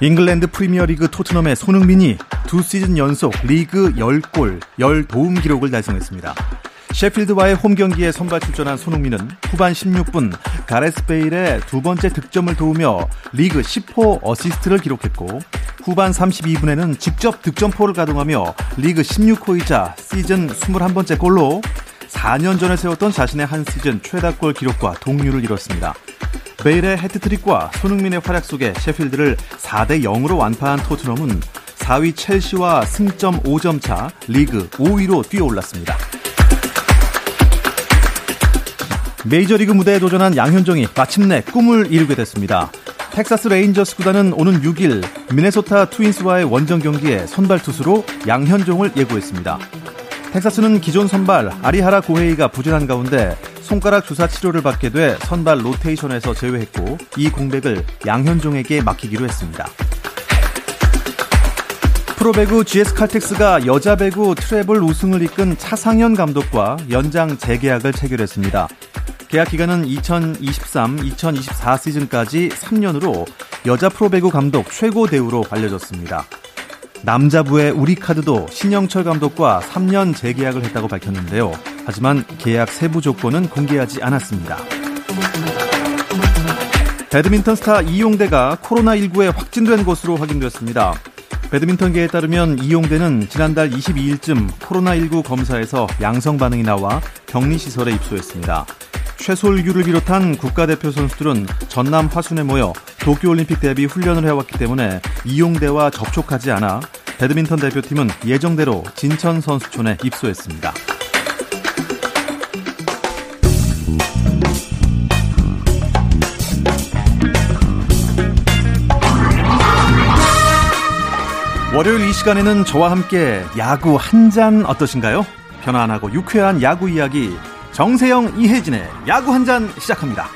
잉글랜드 프리미어리그 토트넘의 손흥민이 두 시즌 연속 리그 10골, 10도움 기록을 달성했습니다. 셰필드와의 홈 경기에 선발 출전한 손흥민은 후반 16분 가레스 베일의 두 번째 득점을 도우며 리그 10호 어시스트를 기록했고 후반 32분에는 직접 득점포를 가동하며 리그 16호이자 시즌 21번째 골로 4년 전에 세웠던 자신의 한 시즌 최다골 기록과 동률을 이뤘습니다. 베일의 해트트릭과 손흥민의 활약 속에 셰필드를 4대 0으로 완파한 토트넘은 4위 첼시와 승점 5점 차 리그 5위로 뛰어올랐습니다. 메이저리그 무대에 도전한 양현종이 마침내 꿈을 이루게 됐습니다. 텍사스 레인저스 구단은 오는 6일 미네소타 트윈스와의 원정 경기에 선발 투수로 양현종을 예고했습니다. 텍사스는 기존 선발 아리하라 고헤이가 부진한 가운데 손가락 주사 치료를 받게 돼 선발 로테이션에서 제외했고 이 공백을 양현종에게 맡기기로 했습니다. 프로배구 GS 칼텍스가 여자 배구 트래블 우승을 이끈 차상현 감독과 연장 재계약을 체결했습니다. 계약 기간은 2023-2024 시즌까지 3년으로 여자 프로배구 감독 최고 대우로 알려졌습니다. 남자부의 우리카드도 신영철 감독과 3년 재계약을 했다고 밝혔는데요. 하지만 계약 세부 조건은 공개하지 않았습니다. 배드민턴 스타 이용대가 코로나19에 확진된 것으로 확인됐습니다. 배드민턴계에 따르면 이용대는 지난달 22일쯤 코로나19 검사에서 양성 반응이 나와 격리시설에 입소했습니다. 최솔규를 비롯한 국가대표 선수들은 전남 화순에 모여 도쿄올림픽 대비 훈련을 해왔기 때문에 이용대와 접촉하지 않아 배드민턴 대표팀은 예정대로 진천 선수촌에 입소했습니다. 월요일 이 시간에는 저와 함께 야구 한 잔 어떠신가요? 편안하고 유쾌한 야구 이야기 정세영 이혜진의 야구 한 잔 시작합니다.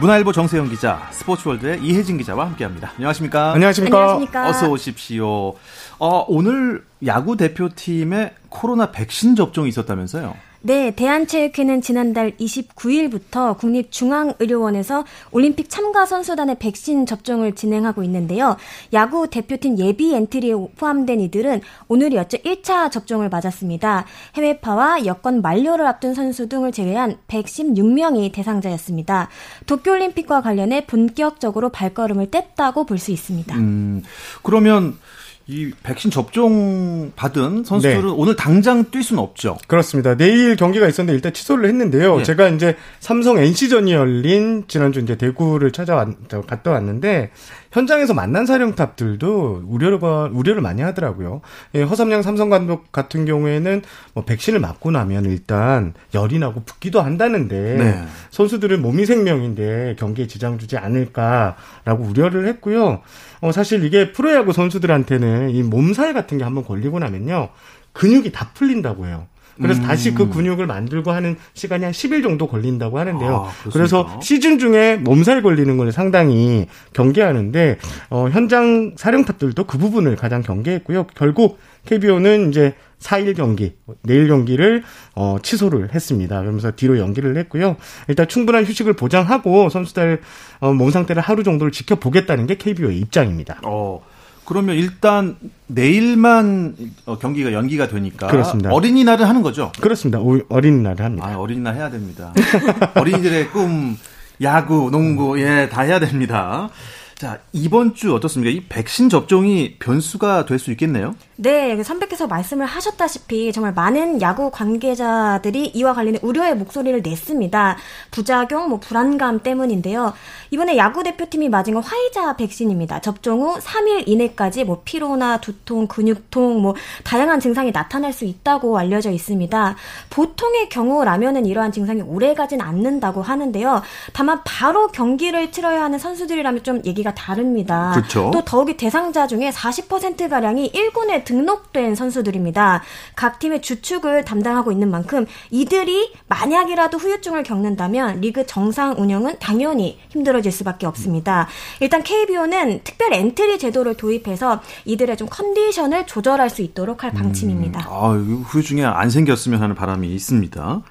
문화일보 정세영 기자, 스포츠월드의 이혜진 기자와 함께합니다. 안녕하십니까? 안녕하십니까? 안녕하십니까? 어서 오십시오. 어, 오늘 야구 대표팀의 코로나 백신 접종이 있었다면서요? 네, 대한체육회는 지난달 29일부터 국립중앙의료원에서 올림픽 참가 선수단의 백신 접종을 진행하고 있는데요. 야구 대표팀 예비 엔트리에 포함된 이들은 오늘이었죠. 1차 접종을 맞았습니다. 해외파와 여권 만료를 앞둔 선수 등을 제외한 116명이 대상자였습니다. 도쿄올림픽과 관련해 본격적으로 발걸음을 뗐다고 볼 수 있습니다. 음, 그러면 이 백신 접종 받은 선수들은 네. 오늘 당장 뛸 수는 없죠. 그렇습니다. 내일 경기가 있었는데 일단 취소를 했는데요. 네. 제가 이제 삼성 NC전이 열린 지난주 이제 대구를 찾아왔 갔다 왔는데 현장에서 만난 사령탑들도 우려를 우려를 많이 하더라고요. 예, 허삼양 삼성 감독 같은 경우에는 뭐 백신을 맞고 나면 일단 열이 나고 붓기도 한다는데 네. 선수들은 몸이 생명인데 경기에 지장 주지 않을까라고 우려를 했고요. 어, 사실 이게 프로야구 선수들한테는 이 몸살 같은 게 한번 걸리고 나면요 근육이 다 풀린다고 해요. 그래서 음. 다시 그 근육을 만들고 하는 시간이 한 10일 정도 걸린다고 하는데요. 아, 그래서 시즌 중에 몸살 걸리는 걸 상당히 경계하는데 어, 현장 사령탑들도 그 부분을 가장 경계했고요. 결국 KBO는 이제 4일 경기, 내일 경기를 어, 취소를 했습니다. 그러면서 뒤로 연기를 했고요. 일단 충분한 휴식을 보장하고 선수들 어, 몸 상태를 하루 정도를 지켜보겠다는 게 KBO의 입장입니다. 어. 그러면 일단 내일만 어, 경기가 연기가 되니까 그렇습니다. 어린이날을 하는 거죠? 그렇습니다. 어린이날을 합니다. 아, 어린이날 해야 됩니다. 어린이들의 꿈, 야구, 농구, 예, 다 해야 됩니다. 자, 이번 주 어떻습니까? 이 백신 접종이 변수가 될 수 있겠네요? 네, 선배께서 말씀을 하셨다시피 정말 많은 야구 관계자들이 이와 관련해 우려의 목소리를 냈습니다. 부작용, 뭐 불안감 때문인데요. 이번에 야구 대표팀이 맞은 건 화이자 백신입니다. 접종 후 3일 이내까지 뭐 피로나 두통, 근육통, 뭐 다양한 증상이 나타날 수 있다고 알려져 있습니다. 보통의 경우라면은 이러한 증상이 오래 가진 않는다고 하는데요. 다만 바로 경기를 치러야 하는 선수들이라면 좀 얘기가 다릅니다. 그렇죠. 또 더욱이 대상자 중에 40% 가량이 1군에 등록된 선수들입니다. 각 팀의 주축을 담당하고 있는 만큼 이들이 만약이라도 후유증을 겪는다면 리그 정상 운영은 당연히 힘들어질 수밖에 없습니다. 일단 KBO는 특별 엔트리 제도를 도입해서 이들의 좀 컨디션을 조절할 수 있도록 할 방침입니다. 음, 아, 후유증이 안 생겼으면 하는 바람이 있습니다.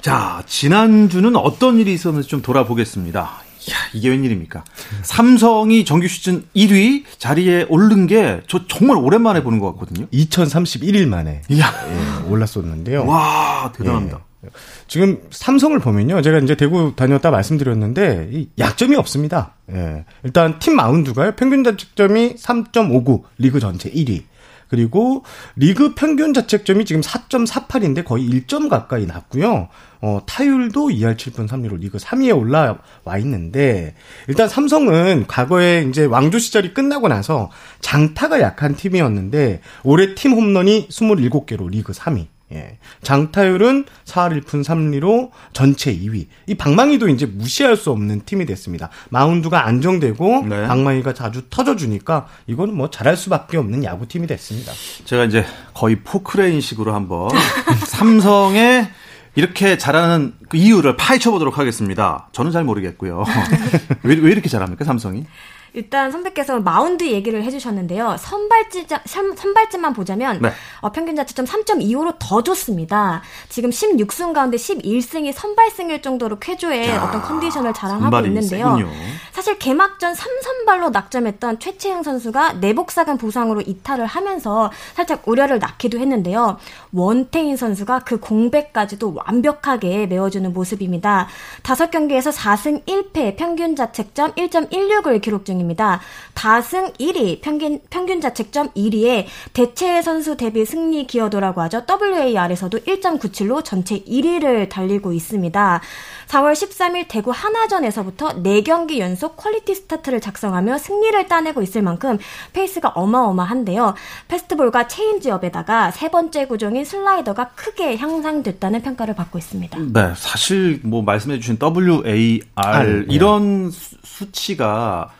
자, 지난주는 어떤 일이 있었는지 좀 돌아보겠습니다. 이야, 이게 웬일입니까? 삼성이 정규 시즌 1위 자리에 오른 게 저 정말 오랜만에 보는 것 같거든요. 2031일 만에. 예, 올랐었는데요. 와, 대단합니다. 예. 지금 삼성을 보면요. 제가 이제 대구 다녔다 말씀드렸는데 이 약점이 없습니다. 예. 일단 팀 마운드가요. 평균 자책점이 3.59 리그 전체 1위. 그리고 리그 평균 자책점이 지금 4.48인데 거의 1점 가까이 났고요. 어, 타율도 2할 7분 3리로 리그 3위에 올라와 있는데 일단 삼성은 과거에 이제 왕조 시절이 끝나고 나서 장타가 약한 팀이었는데 올해 팀 홈런이 27개로 리그 3위. 예. 장타율은 4할 1푼 3리로 전체 2위. 이 방망이도 이제 무시할 수 없는 팀이 됐습니다. 마운드가 안정되고 네. 방망이가 자주 터져주니까 이거는 뭐 잘할 수밖에 없는 야구팀이 됐습니다. 제가 이제 거의 포크레인식으로 한번 삼성의 이렇게 잘하는 그 이유를 파헤쳐 보도록 하겠습니다. 저는 잘 모르겠고요. 왜, 왜 이렇게 잘합니까, 삼성이? 일단 선배께서 마운드 얘기를 해주셨는데요. 선발진 선발진만 보자면 네. 어, 평균 자체점 3.25로 더 좋습니다. 지금 16승 가운데 11승이 선발승일 정도로 쾌조의 야, 어떤 컨디션을 자랑하고 있는데요. 세군요. 사실 개막전 3선발로 낙점했던 최채영 선수가 내복사근 부상으로 이탈을 하면서 살짝 우려를 낳기도 했는데요. 원태인 선수가 그 공백까지도 완벽하게 메워주는 모습입니다. 5경기에서 4승 1패 평균 자책점 1.16을 기록 중입니다. 중입니다. 다승 1위, 평균, 평균 자책점 1위에 대체 선수 대비 승리 기여도라고 하죠. WAR에서도 1.97로 전체 1위를 달리고 있습니다. 4월 13일 대구 한화전에서부터 4경기 연속 퀄리티 스타트를 작성하며 승리를 따내고 있을 만큼 페이스가 어마어마한데요. 패스트볼과 체인지업에다가 세 번째 구종인 슬라이더가 크게 향상됐다는 평가를 받고 있습니다. 네, 사실 뭐 말씀해 주신 WAR 아, 네. 이런 수치가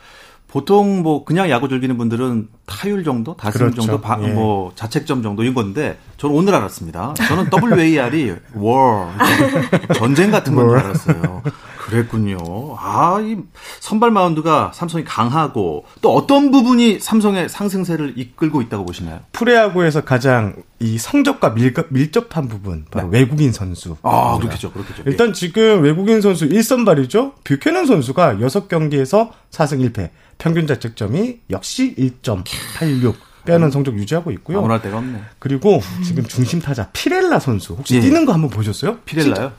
보통 뭐 그냥 야구 즐기는 분들은 타율 정도, 다승 그렇죠. 정도, 바, 예. 뭐 자책점 정도인 건데 저는 오늘 알았습니다. 저는 WAR이 war 전쟁 같은 건 줄 알았어요. 그랬군요. 아, 이 선발 마운드가 삼성이 강하고 또 어떤 부분이 삼성의 상승세를 이끌고 있다고 보시나요? 프레야구에서 가장 이 성적과 밀접, 밀접한 부분 바로 네. 외국인 선수. 아, 그렇겠죠. 그렇겠죠. 일단 지금 외국인 선수 1선발이죠. 뷰캐넌 선수가 6경기에서 4승 1패. 평균 자책점이 역시 1.86. 빼는 성적 유지하고 있고요. 아무나 데가 없네. 그리고 지금 중심 타자 피렐라 선수 혹시 예. 뛰는 거 한번 보셨어요? 피렐라요?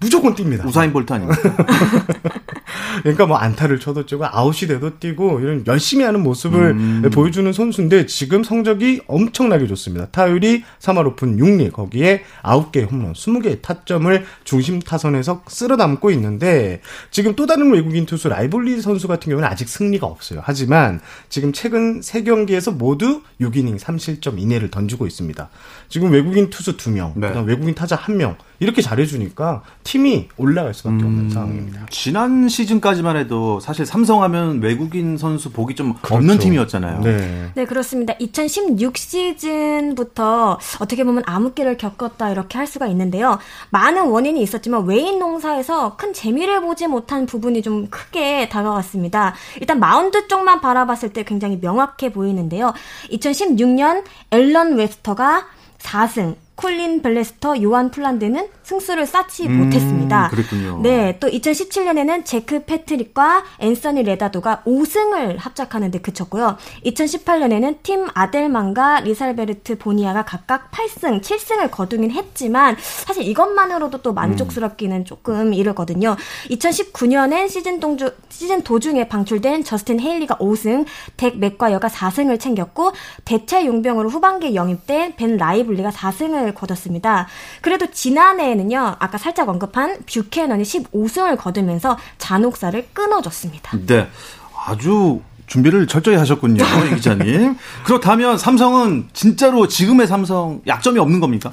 무조건 뜁니다. 우사인 볼트 아닙니까? 그러니까 뭐 안타를 쳐도 뛰고 아웃이 돼도 뛰고 이런 열심히 하는 모습을 음. 보여주는 선수인데 지금 성적이 엄청나게 좋습니다. 타율이 3할 5푼 6리 거기에 9개 홈런 20개의 타점을 중심 타선에서 쓸어 담고 있는데 지금 또 다른 외국인 투수 라이블리 선수 같은 경우는 아직 승리가 없어요. 하지만 지금 최근 3경기에서 모두 6이닝 3실점 이내를 던지고 있습니다. 지금 외국인 투수 2명, 네. 그다음 외국인 타자 1명 이렇게 잘해주니까 팀이 올라갈 수밖에 없는 음, 상황입니다. 지난 시즌 까지만 해도 사실 삼성하면 외국인 선수 보기 좀 그렇죠. 없는 팀이었잖아요. 네. 네, 그렇습니다. 2016 시즌부터 어떻게 보면 암흑기를 겪었다 이렇게 할 수가 있는데요. 많은 원인이 있었지만 외인 농사에서 큰 재미를 보지 못한 부분이 좀 크게 다가왔습니다. 일단 마운드 쪽만 바라봤을 때 굉장히 명확해 보이는데요. 2016년 앨런 웹스터가 4승, 콜린 벨레스터, 요한 플란데는 승수를 쌓지 음, 못했습니다. 그랬군요. 네, 또 2017년에는 재크 페트릭과 앤서니 레나도가 5승을 합작하는데 그쳤고요. 2018년에는 팀 아델만과 리살베르토 보니야가 각각 8승, 7승을 거두긴 했지만 사실 이것만으로도 또 만족스럽기는 음. 조금 이르거든요. 2019년엔 시즌 동주 시즌 도중에 방출된 저스틴 헤일리가 5승, 덱 맥과이어가 4승을 챙겼고 대체 용병으로 후반기에 영입된 벤 라이블리가 4승을 거뒀습니다. 그래도 지난해에는 요, 아까 살짝 언급한 뷰캐넌이 15승을 거두면서 잔혹사를 끊어줬습니다. 네. 아주 준비를 철저히 하셨군요, 이 기자님. 그렇다면 삼성은 진짜로 지금의 삼성 약점이 없는 겁니까?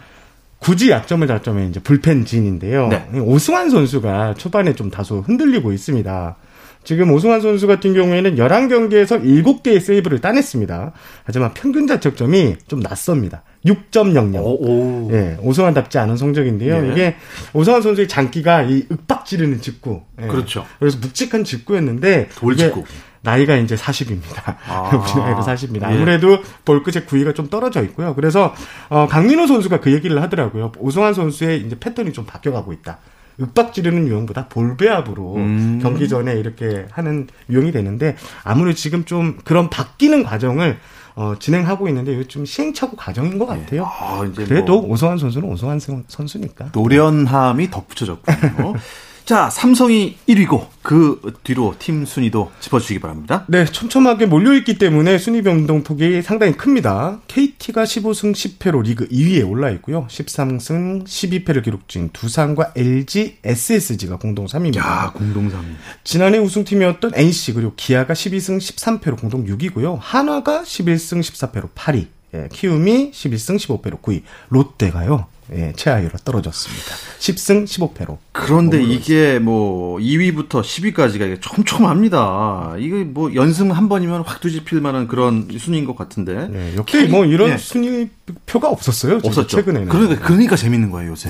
굳이 약점을 잡자면 이제 불펜진인데요. 네. 오승환 선수가 초반에 좀 다소 흔들리고 있습니다. 지금 오승환 선수 같은 경우에는 11경기에서 7개의 세이브를 따냈습니다. 하지만 평균 자책점이 좀 낮습니다. 6.00. 오, 오. 예, 오승환답지 않은 성적인데요. 예. 이게 오승환 선수의 장기가 이 윽박 지르는 직구. 예. 그렇죠. 그래서 묵직한 직구였는데 돌직구. 나이가 이제 40입니다. 아. 우리 나이가 40입니다. 아무래도 볼끝의 구위가 좀 떨어져 있고요. 그래서 어, 강민호 선수가 그 얘기를 하더라고요. 오승환 선수의 이제 패턴이 좀 바뀌어가고 있다. 윽박 지르는 유형보다 볼배압으로 음. 경기 전에 이렇게 하는 유형이 되는데 아무래도 지금 좀 그런 바뀌는 과정을 어, 진행하고 있는데 이거 좀 시행착오 과정인 것 예. 같아요. 네. 아, 그래도 뭐 오성환 선수는 오성환 선수니까. 노련함이 덧붙여졌군요. 자, 삼성이 1위고 그 뒤로 팀 순위도 짚어주시기 바랍니다. 네, 촘촘하게 몰려있기 때문에 순위 변동폭이 상당히 큽니다. KT가 15승 10패로 리그 2위에 올라 있고요. 13승 12패를 기록 중 두산과 LG, SSG가 공동 3위입니다. 야, 공동 3위. 지난해 우승팀이었던 NC 그리고 기아가 12승 13패로 공동 6위고요. 한화가 11승 14패로 8위. 예, 키움이 11승 15패로 9위. 롯데가요. 예, 최하위로 떨어졌습니다. 10승 15패로. 그런데 이게 뭐 2위부터 10위까지가 촘촘합니다. 이게 뭐 연승 한 번이면 확 뒤집힐 만한 그런 순위인 것 같은데. 네, 역대 뭐 이런 네. 순위 표가 없었어요. 없었죠. 최근에는. 그러니까 그러니까 재밌는 거예요 요새.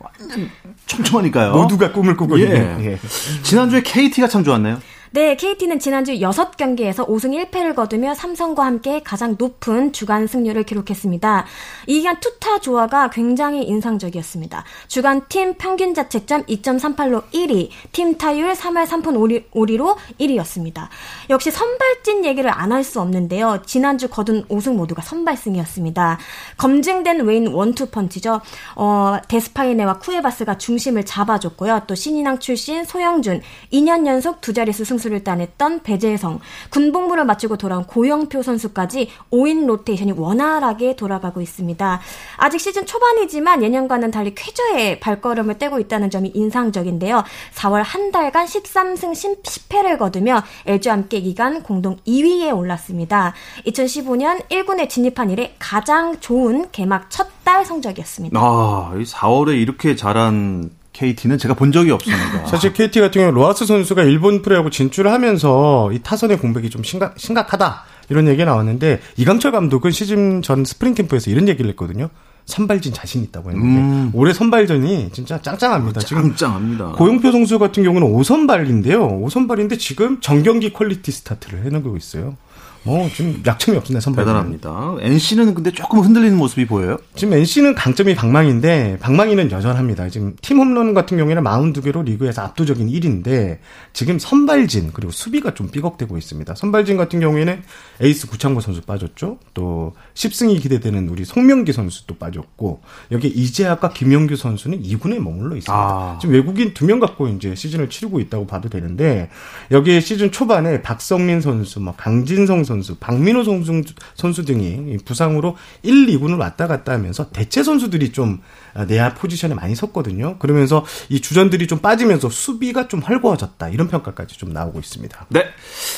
완전 촘촘하니까요. 모두가 꿈을 꾸고 예. 있는. 예. 지난주에 KT가 참 좋았네요. 네, KT는 지난주 6경기에서 5승 1패를 거두며 삼성과 함께 가장 높은 주간 승률을 기록했습니다. 이 기간 투타 조화가 굉장히 인상적이었습니다. 주간 팀 평균 자책점 2.38로 1위, 팀 타율 3할 3푼 5리, 로 1위였습니다. 역시 선발진 얘기를 안 할 수 없는데요. 지난주 거둔 5승 모두가 선발승이었습니다. 검증된 외인 원투 펀치죠. 어, 데스파이네와 쿠에바스가 중심을 잡아줬고요. 또 신인왕 출신 소형준 2년 연속 두 자릿수 승 선수를 따냈던 배제성, 군복무를 마치고 돌아온 고영표 선수까지 5인 로테이션이 원활하게 돌아가고 있습니다. 아직 시즌 초반이지만 예년과는 달리 쾌조의 발걸음을 떼고 있다는 점이 인상적인데요. 4월 한 달간 13승 10패를 거두며 LG와 함께 구간 공동 2위에 올랐습니다. 2015년 1군에 진입한 이래 가장 좋은 개막 첫 달 성적이었습니다. 아, 4월에 이렇게 잘한 KT는 제가 본 적이 없습니다. 사실 KT 같은 경우는 로하스 선수가 일본 프로야구 진출을 하면서 이 타선의 공백이 좀 심각, 심각하다. 이런 얘기가 나왔는데 이강철 감독은 시즌 전 스프링 캠프에서 이런 얘기를 했거든요. 선발진 자신 있다고 했는데 음. 올해 선발진이 진짜 짱짱합니다. 지금 짱짱합니다. 고영표 선수 같은 경우는 5선발인데요. 5선발인데 지금 전 경기 퀄리티 스타트를 해놓고 있어요. 뭐 지금 약점이 없네 선발. 대단합니다. NC는 근데 조금 흔들리는 모습이 보여요. 지금 NC는 강점이 방망인데 방망이는 여전합니다. 지금 팀 홈런 같은 경우에는 42개로 리그에서 압도적인 1위인데 지금 선발진 그리고 수비가 좀 삐걱대고 있습니다. 선발진 같은 경우에는 에이스 구창모 선수 빠졌죠. 또 10승이 기대되는 우리 송명기 선수도 빠졌고 여기 이재학과 김영규 선수는 2군에 머물러 있습니다. 아. 지금 외국인 두 명 갖고 이제 시즌을 치르고 있다고 봐도 되는데 여기에 시즌 초반에 박성민 선수, 뭐 강진성 선수, 박민호 선수, 선수 등이 부상으로 1, 2군을 왔다 갔다 하면서 대체 선수들이 좀 내야 포지션에 많이 섰거든요. 그러면서 이 주전들이 좀 빠지면서 수비가 좀 헐거워졌다. 이런 평가까지 좀 나오고 있습니다. 네.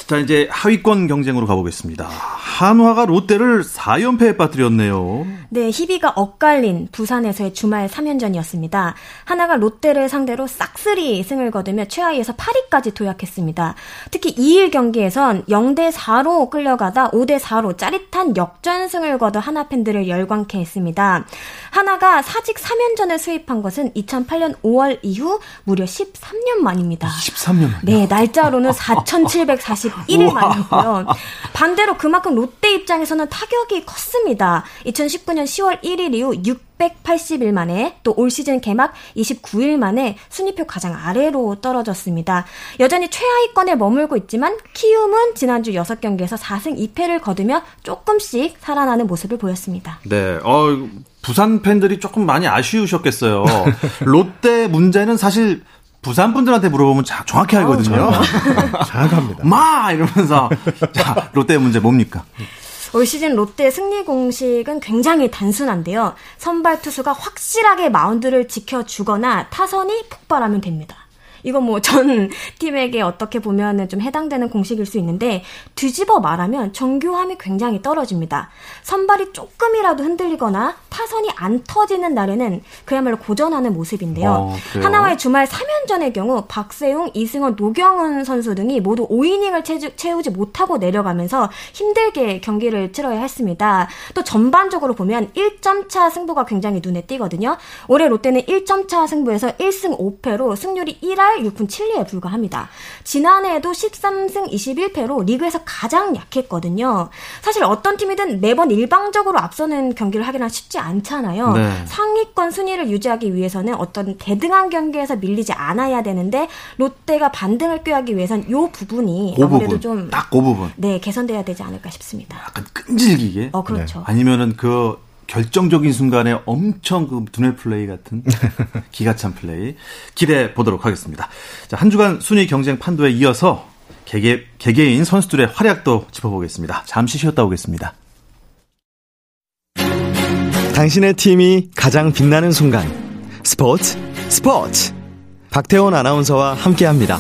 자, 이제 하위권 경쟁으로 가보겠습니다. 한화가 롯데를 4연패에 빠뜨렸네요. 네, 희비가 엇갈린 부산에서의 주말 3연전이었습니다. 하나가 롯데를 상대로 싹쓸이 승을 거두며 최하위에서 8위까지 도약했습니다. 특히 2일 경기에선 0대 4로 끌려가다 5대 4로 짜릿한 역전승을 거둬 하나 팬들을 열광케 했습니다. 하나가 사직 3연전을 수입한 것은 2008년 5월 이후 무려 13년 만입니다. 13년 만. 네, 날짜로는 4,741일 만이고요. 반대로 그만큼 롯데 입장에서는 타격이 컸습니다. 2019년 10월 1일 이후 6 680일 만에 또 올 시즌 개막 29일 만에 순위표 가장 아래로 떨어졌습니다. 여전히 최하위권에 머물고 있지만 키움은 지난주 6경기에서 4승 2패를 거두며 조금씩 살아나는 모습을 보였습니다. 네. 어, 부산 팬들이 조금 많이 아쉬우셨겠어요. 롯데 문제는 사실 부산 분들한테 물어보면 자, 정확히 알거든요. 정확합니다. 마 이러면서 자 롯데 문제 뭡니까? 올 시즌 롯데 승리 공식은 굉장히 단순한데요. 선발 투수가 확실하게 마운드를 지켜주거나 타선이 폭발하면 됩니다. 이건 뭐전 팀에게 어떻게 보면은 좀 해당되는 공식일 수 있는데 뒤집어 말하면 정교함이 굉장히 떨어집니다. 선발이 조금이라도 흔들리거나 타선이 안 터지는 날에는 그야말로 고전하는 모습인데요. 어, 하나와의 주말 3연전의 경우 박세웅, 이승원, 노경은 선수 등이 모두 5이닝을 채우지 못하고 내려가면서 힘들게 경기를 치러야 했습니다. 또 전반적으로 보면 1점 차 승부가 굉장히 눈에 띄거든요. 올해 롯데는 1점 차 승부에서 1승 5패로 승률이 1할 6푼 7리에 불과합니다. 지난해에도 13승 21패로 리그에서 가장 약했거든요. 사실 어떤 팀이든 매번 일방적으로 앞서는 경기를 하기는 쉽지 않잖아요. 네. 상위권 순위를 유지하기 위해서는 어떤 대등한 경기에서 밀리지 않아야 되는데 롯데가 반등을 꾀하기 위해선 이 부분이 그 아무래도 좀딱그 부분 네 개선돼야 되지 않을까 싶습니다. 약간 끈질기게. 어 그렇죠. 네. 아니면은 그 결정적인 순간에 엄청 그 두뇌 플레이 같은 기가 찬 플레이 기대해 보도록 하겠습니다. 자, 한 주간 순위 경쟁 판도에 이어서 개개, 개개인 선수들의 활약도 짚어보겠습니다. 잠시 쉬었다 오겠습니다. 당신의 팀이 가장 빛나는 순간 스포츠 스포츠 박태원 아나운서와 함께합니다.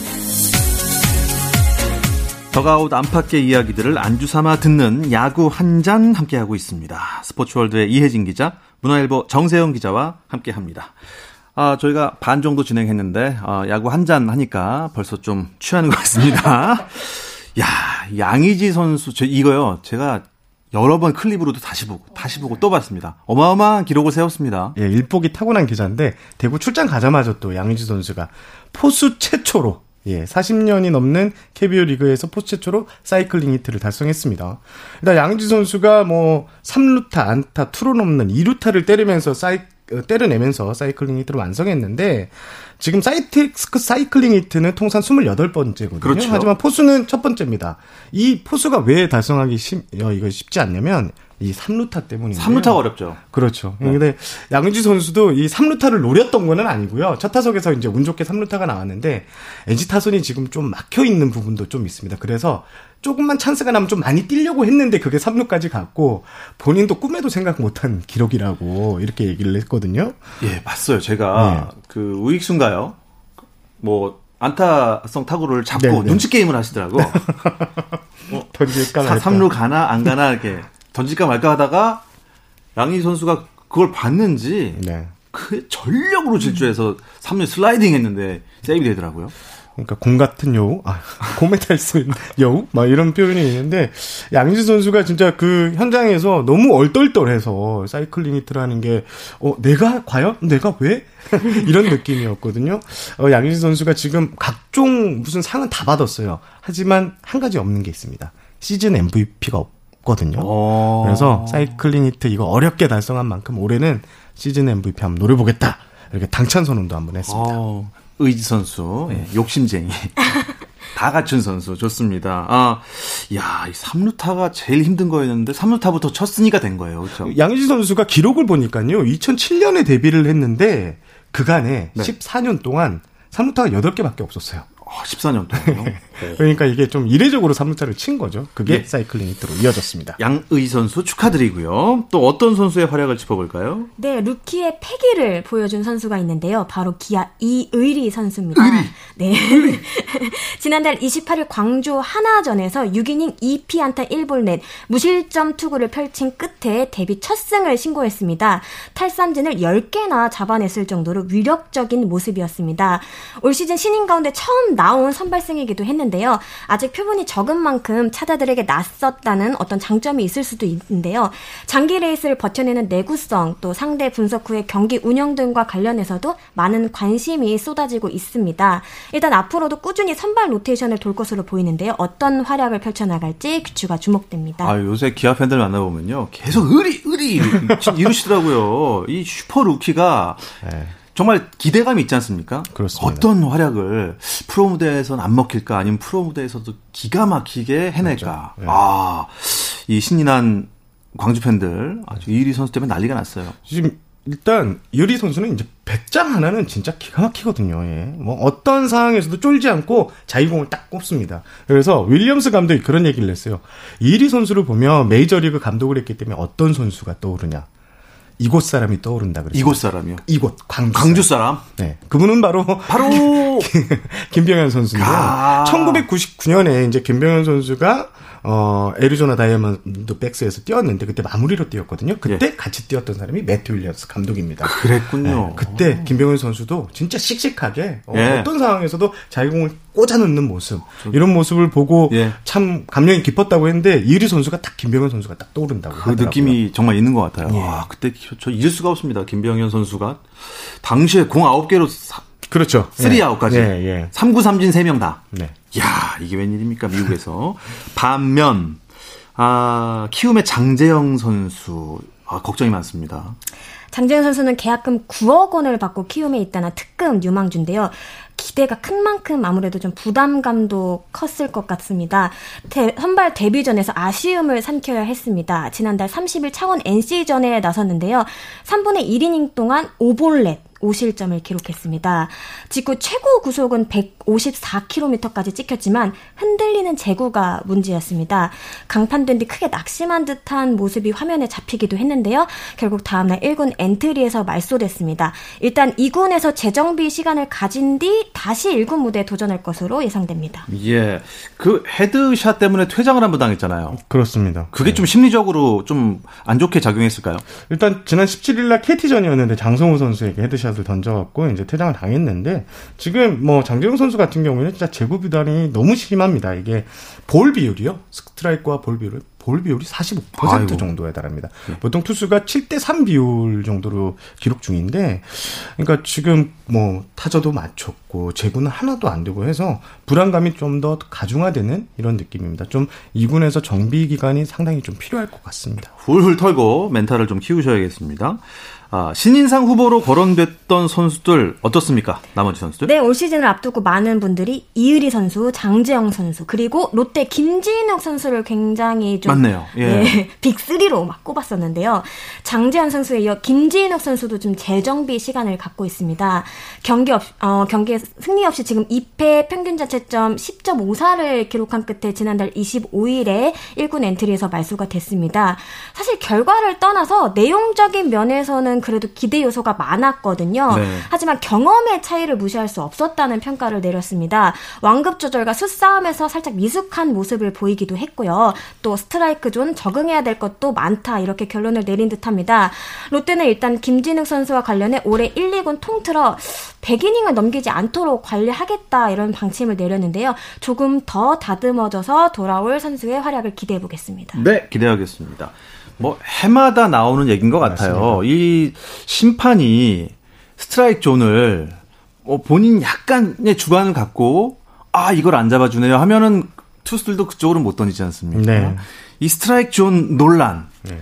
더가웃 안팎의 이야기들을 안주 삼아 듣는 야구 한 잔 함께하고 있습니다. 스포츠월드의 이혜진 기자, 문화일보 정세영 기자와 함께합니다. 아, 저희가 반 정도 진행했는데, 아, 야구 한 잔 하니까 벌써 좀 취하는 것 같습니다. 야, 양의지 선수, 저 이거요. 제가 여러 번 클립으로도 다시 보고 다시 보고 또 봤습니다. 어마어마한 기록을 세웠습니다. 예, 일복이 타고난 기자인데 대구 출장 가자마자 또 양의지 선수가 포수 최초로 예, 40년이 넘는 KBO 리그에서 포수 최초로 사이클링 히트를 달성했습니다. 일단 양의지 선수가 뭐 3루타, 안타, 투로 넘는 2루타를 때리면서 사이 어, 때려내면서 사이클링 히트를 완성했는데 지금 사이텍스 사이클링 히트는 통산 28번째거든요. 그렇죠. 하지만 포수는 첫 번째입니다. 이 포수가 왜 달성하기 쉽, 어, 이거 쉽지 않냐면 이 3루타 때문인데. 3루타가 어렵죠. 그렇죠. 네. 근데 양의지 선수도 이 3루타를 노렸던 거는 아니고요. 첫 타석에서 이제 운 좋게 3루타가 나왔는데 NC 타선이 지금 좀 막혀 있는 부분도 좀 있습니다. 그래서 조금만 찬스가 나면 좀 많이 뛰려고 했는데 그게 3루까지 갔고 본인도 꿈에도 생각 못한 기록이라고 이렇게 얘기를 했거든요. 예, 봤어요. 제가 네. 그 우익수인가요? 뭐 안타성 타구를 잡고 네네. 네. 눈치 게임을 하시더라고. 뭐 던질까 3루 가나 안 가나 이렇게 던질까 말까 하다가 양희 선수가 그걸 봤는지 네. 그 전력으로 질주해서 3루 슬라이딩 했는데 세이브 되더라고요. 그러니까 공 같은 여우, 아, 고메탈스 여우, 막 이런 표현이 있는데 양지 선수가 진짜 그 현장에서 너무 얼떨떨해서 사이클링 히트를 하는 게 어, 내가 과연 내가 왜 이런 느낌이었거든요. 어, 양지 선수가 지금 각종 무슨 상은 다 받았어요. 하지만 한 가지 없는 게 있습니다. 시즌 MVP가 없. 거든요. 어. 그래서 사이클링 히트 이거 어렵게 달성한 만큼 올해는 시즌 MVP 한번 노려보겠다. 이렇게 당찬 선언도 한번 했습니다. 어. 의지 선수, 네. 욕심쟁이. 다 갖춘 선수 좋습니다. 아, 야, 이 3루타가 제일 힘든 거였는데 3루타부터 쳤으니까 된 거예요. 그렇죠? 양희지 선수가 기록을 보니까요. 2007년에 데뷔를 했는데 그간에 네. 14년 동안 3루타가 8개밖에 없었어요. 14년 동안요. 네. 그러니까 이게 좀 이례적으로 3루타를 친 거죠. 그게 네. 사이클링 히트로 이어졌습니다. 양의 선수 축하드리고요. 또 어떤 선수의 활약을 짚어볼까요? 네, 루키의 패기를 보여준 선수가 있는데요. 바로 기아 이의리 선수입니다. 의리. 네. 지난달 28일 광주 하나전에서 6이닝 2피 안타 1볼넷 무실점 투구를 펼친 끝에 데뷔 첫 승을 신고했습니다. 탈삼진을 10개나 잡아냈을 정도로 위력적인 모습이었습니다. 올 시즌 신인 가운데 처음 나온 선발승이기도 했는데 했는데요. 아직 표본이 적은 만큼 타자들에게 낯섰다는 어떤 장점이 있을 수도 있는데요. 장기 레이스를 버텨내는 내구성 또 상대 분석 후의 경기 운영 등과 관련해서도 많은 관심이 쏟아지고 있습니다. 일단 앞으로도 꾸준히 선발 로테이션을 돌 것으로 보이는데요. 어떤 활약을 펼쳐나갈지 귀추가 주목됩니다. 아, 요새 기아 팬들 만나보면요. 계속 이의리, 이의리 이러시더라고요. 이 슈퍼 루키가 네. 정말 기대감이 있지 않습니까? 그렇습니다. 어떤 활약을 프로 무대에서는 안 먹힐까 아니면 프로 무대에서도 기가 막히게 해낼까. 그렇죠. 네. 아, 이 신인한 광주 팬들 아주 이리 선수 때문에 난리가 났어요. 지금 일단 유리 선수는 이제 배짱 하나는 진짜 기가 막히거든요. 예. 뭐 어떤 상황에서도 쫄지 않고 자유공을 딱 꼽습니다. 그래서 윌리엄스 감독이 그런 얘기를 했어요. 이리 선수를 보면 메이저리그 감독을 했기 때문에 어떤 선수가 떠오르냐? 이곳 사람이 떠오른다 그랬어요. 이곳 사람이요? 이곳 광주, 광주 사람. 네, 그분은 바로 바로 김병현 선수인데 아~ 1999년에 이제 김병현 선수가 어, 애리조나 다이아몬드 백스에서 뛰었는데 그때 마무리로 뛰었거든요. 그때 예. 같이 뛰었던 사람이 매트 윌리엄스 감독입니다. 그랬군요. 네, 그때 김병현 선수도 진짜 씩씩하게 어, 예. 떤 상황에서도 자기공을 꽂아 넣는 모습 이런 모습을 보고 예. 참 감명이 깊었다고 했는데 이리 선수가 딱 김병현 선수가 딱 떠오른다고 그 하더라고요. 느낌이 정말 있는 것 같아요. 예. 와, 그때 저 잊을 수가 없습니다. 김병현 선수가 당시에 공 9개로 그렇죠. 3아웃까지. 예, 예. 3구 3진 3명 다. 네. 야 이게 웬일입니까, 미국에서. 반면, 아, 키움의 장재영 선수, 아, 걱정이 많습니다. 장재영 선수는 계약금 9억 원을 받고 키움에 있다나 특급 유망주인데요. 기대가 큰 만큼 아무래도 좀 부담감도 컸을 것 같습니다. 대, 선발 데뷔전에서 아쉬움을 삼켜야 했습니다. 지난달 30일 창원 NC전에 나섰는데요. 3분의 1이닝 동안 5볼넷, 5실점을 기록했습니다. 직구 최고 구속은 154km까지 찍혔지만 흔들리는 제구가 문제였습니다. 강판된 뒤 크게 낙심한 듯한 모습이 화면에 잡히기도 했는데요. 결국 다음날 1군 엔트리에서 말소됐습니다. 일단 2군에서 재정비 시간을 가진 뒤 다시 1군 무대에 도전할 것으로 예상됩니다. 예. 그 헤드샷 때문에 퇴장을 한 번 당했잖아요. 그렇습니다. 그게 네. 좀 심리적으로 좀 안 좋게 작용했을까요? 일단 지난 17일 날 KT전이었는데 장성우 선수에게 헤드샷 샷을 던져갖고 이제 퇴장을 당했는데 지금 뭐 장재영 선수 같은 경우에는 진짜 제구 비난이 너무 심합니다. 이게 볼 비율이요. 스트라이크와 볼 비율을 볼 비율이 45% 아이고. 정도에 달합니다. 네. 보통 투수가 7대 3 비율 정도로 기록 중인데, 그러니까 지금 뭐 타자도 맞췄고 제구는 하나도 안 되고 해서 불안감이 좀 더 가중화되는 이런 느낌입니다. 좀 2군에서 정비 기간이 상당히 좀 필요할 것 같습니다. 훌훌 털고 멘탈을 좀 키우셔야겠습니다. 아, 신인상 후보로 거론됐던 선수들 어떻습니까? 나머지 선수들? 네, 올 시즌을 앞두고 많은 분들이 이의리 선수, 장재영 선수, 그리고 롯데 김진욱 선수를 굉장히 좀 맞네요. 예. 네, 빅3로 막 꼽았었는데요. 장재영 선수에 이어 김진욱 선수도 좀 재정비 시간을 갖고 있습니다. 경기 없, 어, 경기에 승리 없이 지금 2패 평균 자체점 10.54를 기록한 끝에 지난달 25일에 1군 엔트리에서 말소가 됐습니다. 사실 결과를 떠나서 내용적인 면에서는 그래도 기대 요소가 많았거든요. 네. 하지만 경험의 차이를 무시할 수 없었다는 평가를 내렸습니다. 완급 조절과 수싸움에서 살짝 미숙한 모습을 보이기도 했고요. 또 스트라이크 존 적응해야 될 것도 많다 이렇게 결론을 내린 듯합니다. 롯데는 일단 김진욱 선수와 관련해 올해 1, 2군 통틀어 100이닝을 넘기지 않도록 관리하겠다 이런 방침을 내렸는데요. 조금 더 다듬어져서 돌아올 선수의 활약을 기대해 보겠습니다. 네, 기대하겠습니다. 뭐 해마다 나오는 얘기인 것 같아요. 맞습니다. 이 심판이 스트라이크 존을 뭐 본인 약간의 주관을 갖고 아 이걸 안 잡아주네요 하면은 투수들도 그쪽으로 못 던지지 않습니까? 네. 이 스트라이크 존 논란 네.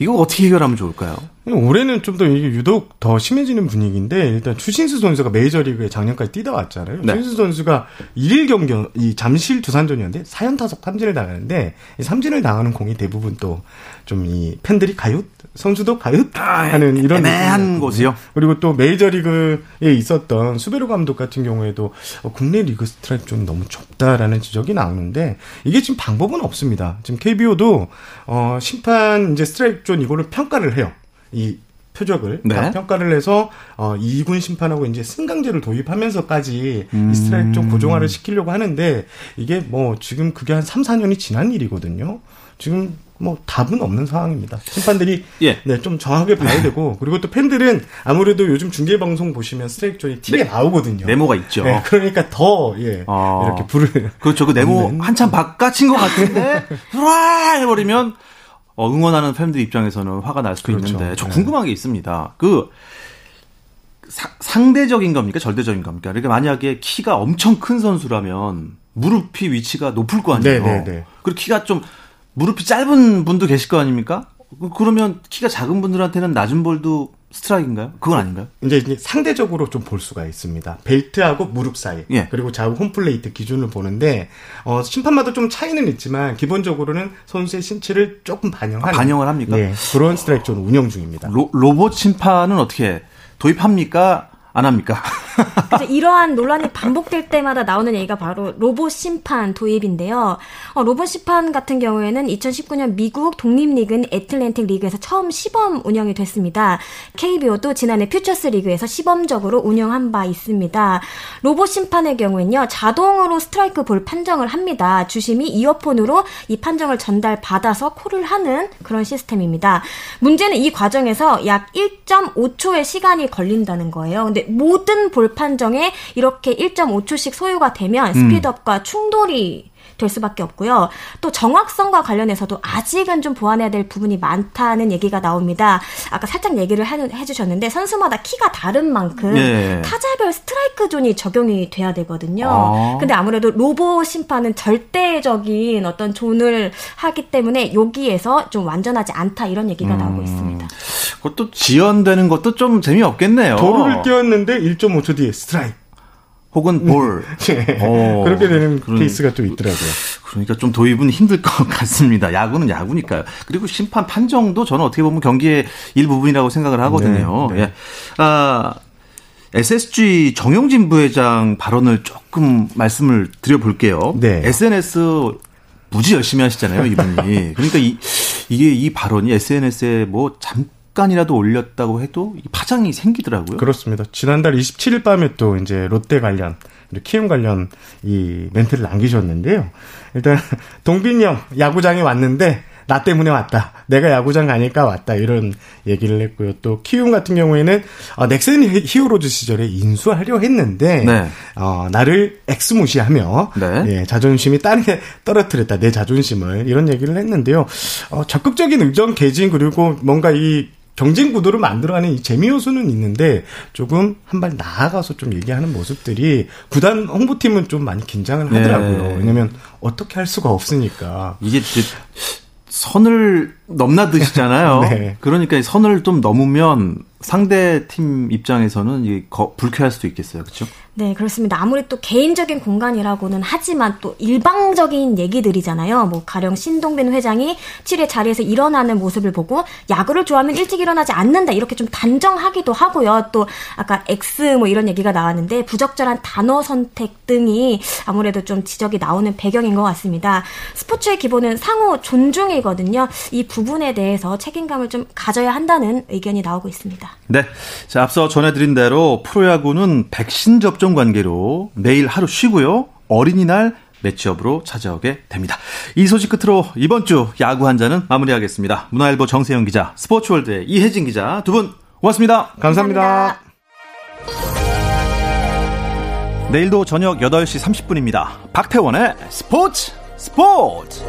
이거 어떻게 해결하면 좋을까요? 올해는 좀 더 이게 유독 더 심해지는 분위기인데 일단 추신수 선수가 메이저리그에 작년까지 뛰다 왔잖아요. 네. 추신수 선수가 1일 경기 이 잠실 두산전이었는데 4연 타석 삼진을 당하는데 이 삼진을 당하는 공이 대부분 또 좀 이 팬들이 가요 선수도 가요 하는 이런 애매한 곳이요. 그리고 또 메이저리그에 있었던 수베로 감독 같은 경우에도 어, 국내 리그 스트라이크 존 너무 좁다라는 지적이 나오는데 이게 지금 방법은 없습니다. 지금 KBO도 어 심판 이제 스트라이크 존 이거를 평가를 해요. 이 표적을 네. 평가를 해서 어 2군 심판하고 이제 승강제를 도입하면서까지 음. 이 스트라이크 존 고정화를 시키려고 하는데 이게 뭐 지금 그게 한 3, 4년이 지난 일이거든요. 지금 뭐 답은 없는 상황입니다. 심판들이 예. 네, 좀 정확하게 봐야 네. 되고 그리고 또 팬들은 아무래도 요즘 중계 방송 보시면 스트라이크 존이 TV에 네. 나오거든요. 네모가 있죠. 네, 그러니까 더 예. 아. 이렇게 불을 그렇죠. 그 네모 한참 바깥인 것 같은데 와 해버리면 어, 응원하는 팬들 입장에서는 화가 날 수도 그렇죠. 있는데 저 네. 궁금한 게 있습니다. 그 사, 상대적인 겁니까? 절대적인 겁니까? 그러니까 만약에 키가 엄청 큰 선수라면 무릎이 위치가 높을 거 아니에요. 네네네. 네, 그리고 키가 좀 무릎이 짧은 분도 계실 거 아닙니까? 그, 그러면 키가 작은 분들한테는 낮은 볼도 스트라이크인가요? 그건 아닌가요? 이제, 이제 상대적으로 좀 볼 수가 있습니다. 벨트하고 무릎 사이 예. 그리고 좌우 홈플레이트 기준을 보는데 어, 심판마다 좀 차이는 있지만 기본적으로는 선수의 신체를 조금 반영하는 반영을 합니까? 예, 그런 스트라이크 존 운영 중입니다. 로, 로봇 심판은 어떻게 도입합니까? 안 합니까? 그래서 이러한 논란이 반복될 때마다 나오는 얘기가 바로 로봇 심판 도입인데요. 어, 로봇 심판 같은 경우에는 2019년 미국 독립리그인 애틀랜틱 리그에서 처음 시범 운영이 됐습니다. KBO도 지난해 퓨처스 리그에서 시범적으로 운영한 바 있습니다. 로봇 심판의 경우에는요, 자동으로 스트라이크 볼 판정을 합니다. 주심이 이어폰으로 이 판정을 전달받아서 콜을 하는 그런 시스템입니다. 문제는 이 과정에서 약 1.5초의 시간이 걸린다는 거예요. 근데 모든 볼 판정에 이렇게 1.5초씩 소요가 되면 음. 스피드업과 충돌이 될 수밖에 없고요. 또 정확성과 관련해서도 아직은 좀 보완해야 될 부분이 많다는 얘기가 나옵니다. 아까 살짝 얘기를 해, 주셨는데 선수마다 키가 다른 만큼 네. 타자별 스트라이크 존이 적용이 돼야 되거든요. 아. 근데 아무래도 로봇 심판은 절대적인 어떤 존을 하기 때문에 여기에서 좀 완전하지 않다 이런 얘기가 음. 나오고 있습니다. 그것도 지연되는 것도 좀 재미없겠네요. 도루를 띄웠는데 1.5초 뒤에 스트라이크. 혹은 볼. 네. 어, 그렇게 되는 그런, 케이스가 또 있더라고요. 그러니까 좀 도입은 힘들 것 같습니다. 야구는 야구니까요. 그리고 심판 판정도 저는 어떻게 보면 경기의 일부분이라고 생각을 하거든요. 네, 네. 예. 아, SSG 정영진 부회장 발언을 조금 말씀을 드려볼게요. 네. SNS 무지 열심히 하시잖아요, 이분이. 그러니까 이, 이게 이 발언이 SNS에 뭐 잠 깐 잠깐이라도 올렸다고 해도 파장이 생기더라고요. 그렇습니다. 지난달 27일 밤에 또 이제 롯데 관련 키움 관련 이 멘트를 남기셨는데요. 일단 동빈이 형 야구장에 왔는데 나 때문에 왔다. 내가 야구장 가니까 왔다. 이런 얘기를 했고요. 또 키움 같은 경우에는 어, 넥센 히어로즈 시절에 인수하려 했는데 네. 어, 나를 엑스무시하며 네. 예, 자존심이 땅에 떨어뜨렸다. 내 자존심을 이런 얘기를 했는데요. 어, 적극적인 의정 개진 그리고 뭔가 이 경쟁 구도를 만들어가는 이 재미 요소는 있는데 조금 한 발 나아가서 좀 얘기하는 모습들이 구단 홍보팀은 좀 많이 긴장을 하더라고요. 네. 왜냐면 어떻게 할 수가 없으니까. 이게 선을 넘나드시잖아요. 네. 그러니까 선을 좀 넘으면 상대 팀 입장에서는 이게 불쾌할 수도 있겠어요. 그렇죠? 네, 그렇습니다. 아무리 또 개인적인 공간이라고는 하지만 또 일방적인 얘기들이잖아요. 뭐 가령 신동빈 회장이 7회 자리에서 일어나는 모습을 보고 야구를 좋아하면 일찍 일어나지 않는다. 이렇게 좀 단정하기도 하고요. 또 아까 X 뭐 이런 얘기가 나왔는데 부적절한 단어 선택 등이 아무래도 좀 지적이 나오는 배경인 것 같습니다. 스포츠의 기본은 상호 존중이거든요. 이 부 분에 대해서 책임감을 좀 가져야 한다는 의견이 나오고 있습니다. 네. 자, 앞서 전해드린 대로 프로야구는 백신 접종 관계로 내일 하루 쉬고요. 어린이날 매치업으로 찾아오게 됩니다. 이 소식 끝으로 이번 주 야구 한 잔은 마무리하겠습니다. 문화일보 정세영 기자, 스포츠월드의 이혜진 기자 두 분 고맙습니다. 감사합니다. 감사합니다. 내일도 저녁 8시 30분입니다. 박태원의 스포츠 스포츠!